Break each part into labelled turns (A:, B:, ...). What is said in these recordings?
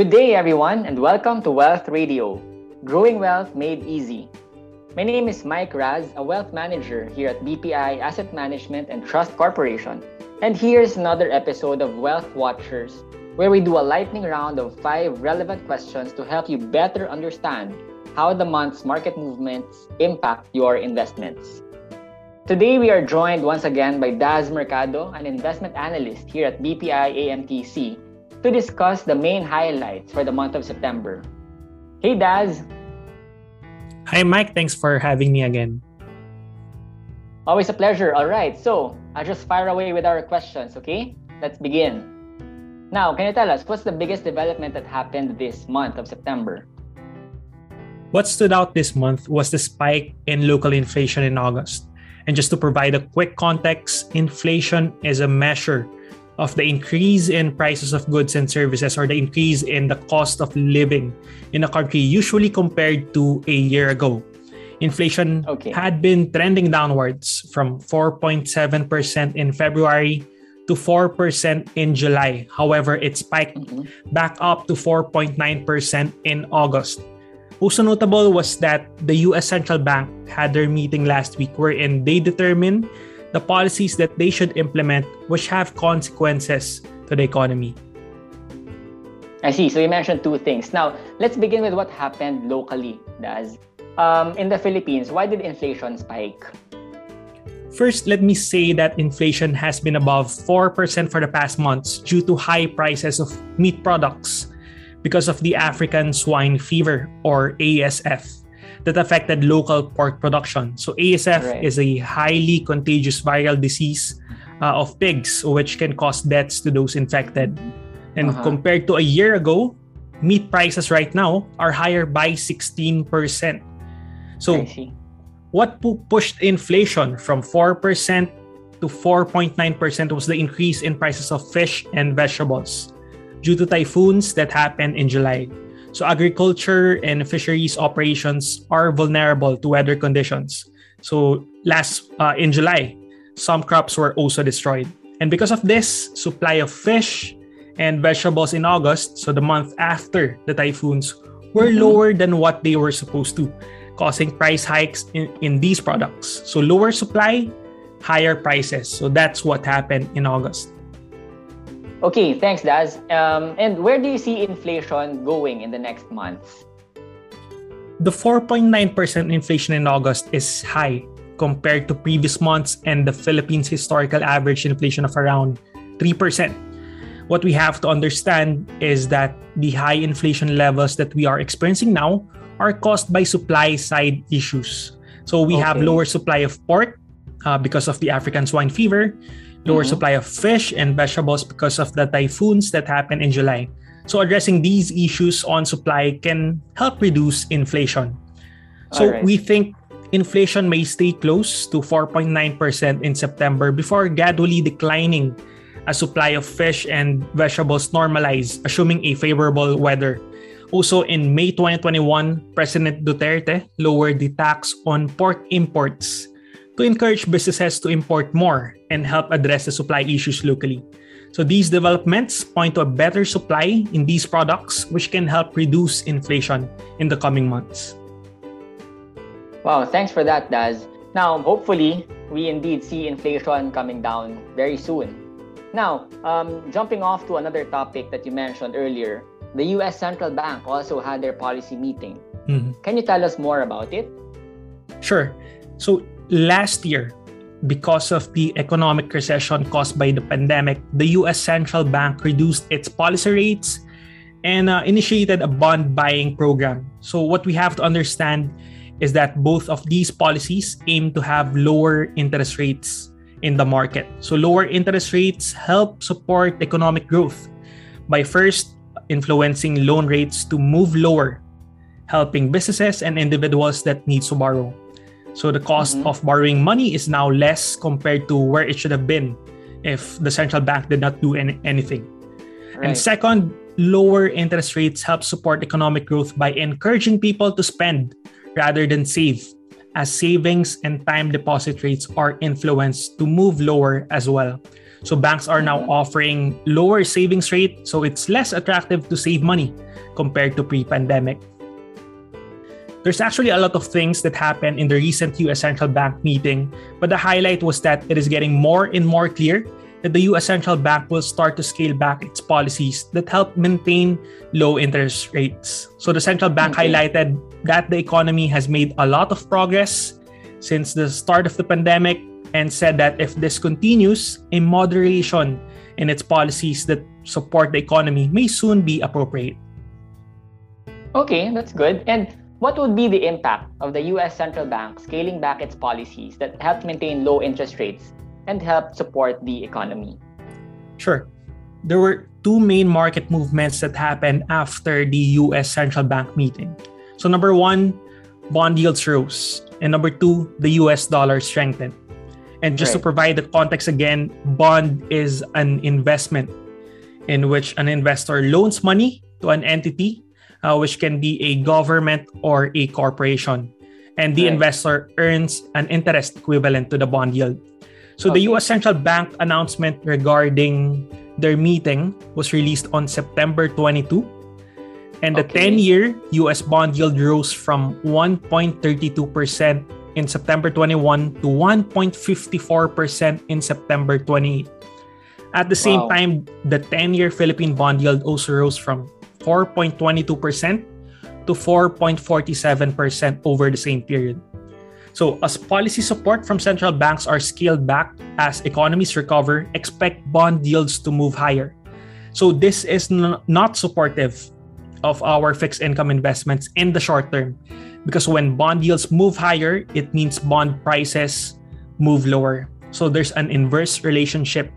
A: Good day, everyone, and welcome to Wealth Radio, Growing Wealth Made Easy. My name is Mike Raz, a wealth manager here at BPI Asset Management and Trust Corporation. And here's another episode of Wealth Watchers, where we do a lightning round of five relevant questions to help you better understand how the month's market movements impact your investments. Today, we are joined once again by Daz Mercado, an investment analyst here at BPI AMTC, to discuss the main highlights for the month of September. Hey, Daz.
B: Hi, Mike. Thanks for having me again.
A: Always a pleasure. All right, so I'll just fire away with our questions, okay? Let's begin. Now, can you tell us what's the biggest development that happened this month of September?
B: What stood out this month was the spike in local inflation in August. And just to provide a quick context, inflation is a measure of the increase in prices of goods and services or the increase in the cost of living in a country, usually compared to a year ago. Inflation okay. had been trending downwards from 4.7% in February to 4% in July. However, it spiked mm-hmm. back up to 4.9% in August. Also notable was that the US Central Bank had their meeting last week wherein they determined the policies that they should implement which have consequences to the economy.
A: I see. So you mentioned two things. Now, let's begin with what happened locally, Daz. Um, in the Philippines, why did inflation spike?
B: First, let me say that inflation has been above 4% for the past months due to high prices of meat products because of the African swine fever or ASF that affected local pork production. So ASF right. is a highly contagious viral disease uh, of pigs which can cause deaths to those infected. And uh-huh. compared to a year ago, meat prices right now are higher by 16%. So what pushed inflation from 4% to 4.9% was the increase in prices of fish and vegetables due to typhoons that happened in July. So agriculture and fisheries operations are vulnerable to weather conditions. So last uh, in July, some crops were also destroyed. And because of this, supply of fish and vegetables in August, so the month after the typhoons, were mm-hmm. lower than what they were supposed to, causing price hikes in, in these products. So lower supply, higher prices. So that's what happened in August.
A: Okay, thanks, Daz. Um, and where do you see inflation going in the next months?
B: The 4.9% inflation in August is high compared to previous months and the Philippines' historical average inflation of around 3%. What we have to understand is that the high inflation levels that we are experiencing now are caused by supply side issues. So we okay. have lower supply of pork uh, because of the African swine fever lower mm-hmm. supply of fish and vegetables because of the typhoons that happened in July. So addressing these issues on supply can help reduce inflation. So right. we think inflation may stay close to 4.9% in September before gradually declining as supply of fish and vegetables normalize, assuming a favorable weather. Also, in May 2021, President Duterte lowered the tax on pork imports to encourage businesses to import more and help address the supply issues locally. So these developments point to a better supply in these products, which can help reduce inflation in the coming months.
A: Wow, thanks for that, Daz. Now, hopefully, we indeed see inflation coming down very soon. Now, um, jumping off to another topic that you mentioned earlier, the US Central Bank also had their policy meeting. Mm-hmm. Can you tell us more about it?
B: Sure. So, last year, because of the economic recession caused by the pandemic, the US Central Bank reduced its policy rates and uh, initiated a bond buying program. So, what we have to understand is that both of these policies aim to have lower interest rates in the market. So, lower interest rates help support economic growth by first influencing loan rates to move lower, helping businesses and individuals that need to borrow. So the cost mm-hmm. of borrowing money is now less compared to where it should have been if the central bank did not do any, anything. Right. And second, lower interest rates help support economic growth by encouraging people to spend rather than save, as savings and time deposit rates are influenced to move lower as well. So banks are now
A: Mhm.
B: offering lower savings rate, so it's less attractive to save money compared to pre-pandemic. There's actually a lot of things that happened in the recent US Central Bank meeting, but the highlight was that it is getting more and more clear that the US Central Bank will start to scale back its policies that help maintain low interest rates. So the central bank
A: Okay.
B: highlighted that the economy has made a lot of progress since the start of the pandemic and said that if this continues, a moderation in its policies that support the economy may soon be appropriate.
A: Okay, that's good. And what would be the impact of the US central bank scaling back its policies that help maintain low interest rates and help support the economy?
B: Sure. There were two main market movements that happened after the US central bank meeting. So, number one, bond yields rose. And number two, the US dollar strengthened. And just to provide the context again, bond is an investment in which an investor loans money to an entity, uh, which can be a government or a corporation. And the
A: Right.
B: investor earns an interest equivalent to the bond yield. So the US Central Bank announcement regarding their meeting was released on September 22. And the
A: Okay.
B: 10-year US bond yield rose from 1.32% in September 21 to 1.54% in September 28. At the same
A: Wow.
B: time, the 10-year Philippine bond yield also rose from 4.22% to 4.47% over the same period. So, as policy support from central banks are scaled back as economies recover, expect bond yields to move higher. So, this is n- not supportive of our fixed income investments in the short term because when bond yields move higher, it means bond prices move lower. So, there's an inverse relationship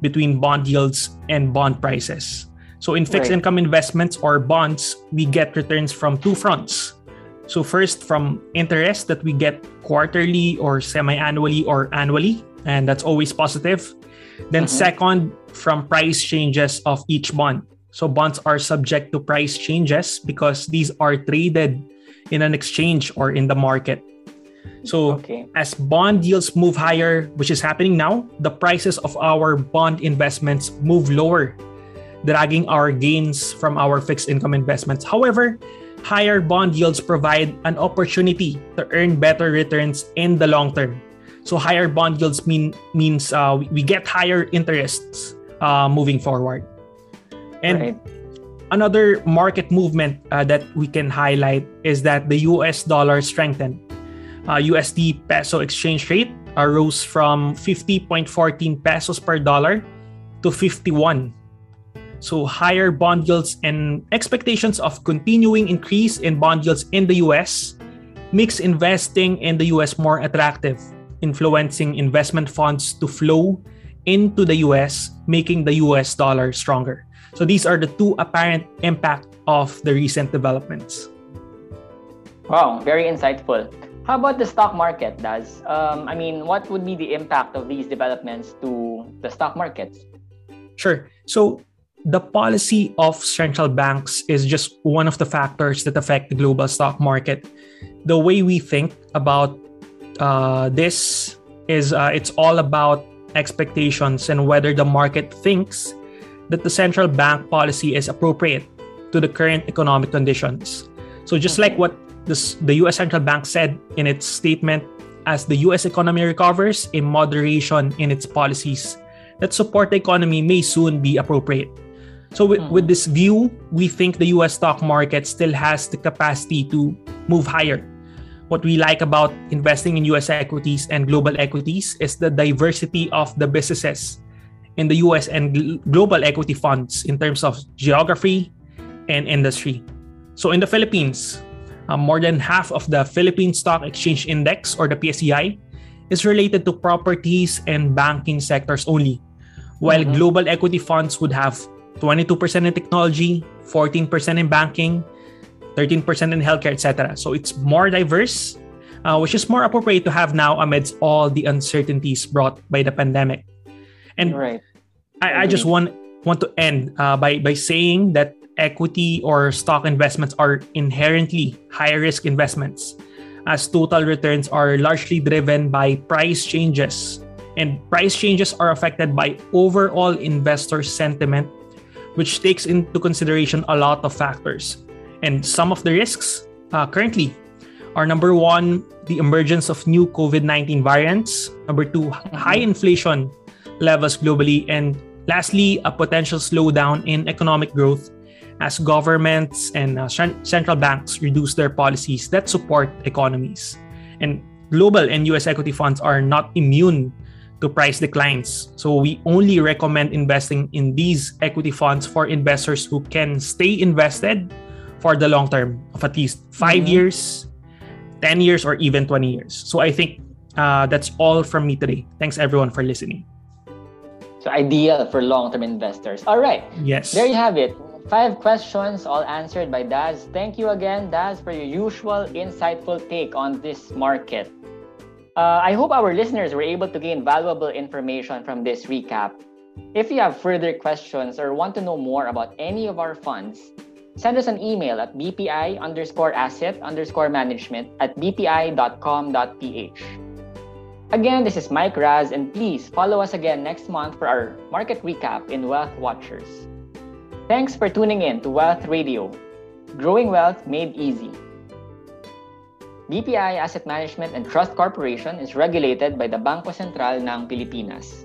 B: between bond yields and bond prices. So, in fixed
A: Right.
B: income investments or bonds, we get returns from two fronts. So first from interest that we get quarterly or semi-annually or annually and that's always positive. Then
A: Mhm.
B: second from price changes of each bond. So bonds are subject to price changes because these are traded in an exchange or in the market. So
A: Okay.
B: as bond yields move higher, which is happening now, the prices of our bond investments move lower, dragging our gains from our fixed income investments. However, higher bond yields provide an opportunity to earn better returns in the long term. So higher bond yields mean means uh, we- get higher interests uh, moving forward. And
A: right.
B: another market movement uh, that we can highlight is that the US dollar strengthened. Uh, USD peso exchange rate uh, rose from 50.14 pesos per dollar to 51. So higher bond yields and expectations of continuing increase in bond yields in the US makes investing in the US more attractive, influencing investment funds to flow into the US, making the US dollar stronger. So these are the two apparent impact of the recent developments.
A: Wow, very insightful. How about the stock market, Daz? Um, I mean, what would be the impact of these developments to the stock markets?
B: Sure. So the policy of central banks is just one of the factors that affect the global stock market. The way we think about uh, this is uh, it's all about expectations and whether the market thinks that the central bank policy is appropriate to the current economic conditions. So just like what this, the US central bank said in its statement, as the US economy recovers, a moderation in its policies that support the economy may soon be appropriate. So, with,
A: Mhm.
B: with this view, we think the US stock market still has the capacity to move higher. What we like about investing in US equities and global equities is the diversity of the businesses in the US and gl- global equity funds in terms of geography and industry. So, in the Philippines, uh, more than half of the Philippine Stock Exchange Index or the PSEI is related to properties and banking sectors only, while
A: Mhm.
B: global equity funds would have 22% in technology, 14% in banking, 13% in healthcare, etc. So it's more diverse, uh, which is more appropriate to have now amidst all the uncertainties brought by the pandemic. And
A: Right.
B: I, I just want want to end uh, by by saying that equity or stock investments are inherently high risk investments, as total returns are largely driven by price changes And price changes are affected by overall investor sentiment, which takes into consideration a lot of factors. And some of the risks uh, currently are number one, the emergence of new COVID 19 variants, number 2 mm-hmm. high inflation levels globally, and lastly, a potential slowdown in economic growth as governments and uh, central banks reduce their policies that support economies. And global and US equity funds are not immune to price declines. So we only recommend investing in these equity funds for investors who can stay invested for the long term of at least 5 mm-hmm. years, 10 years, or even 20 years. So I think uh, that's all from me today. Thanks everyone for listening.
A: So ideal for long-term investors. All right.
B: Yes.
A: There you have it. Five questions, all answered by Daz. Thank you again, Daz, for your usual insightful take on this market. Uh, I hope our listeners were able to gain valuable information from this recap. If you have further questions or want to know more about any of our funds, send us an email at bpi underscore asset underscore management at bpi.com.ph. Again, this is Mike Raz, and please follow us again next month for our market recap in Wealth Watchers. Thanks for tuning in to Wealth Radio, Growing Wealth Made Easy. BPI Asset Management and Trust Corporation is regulated by the Bangko Sentral ng Pilipinas.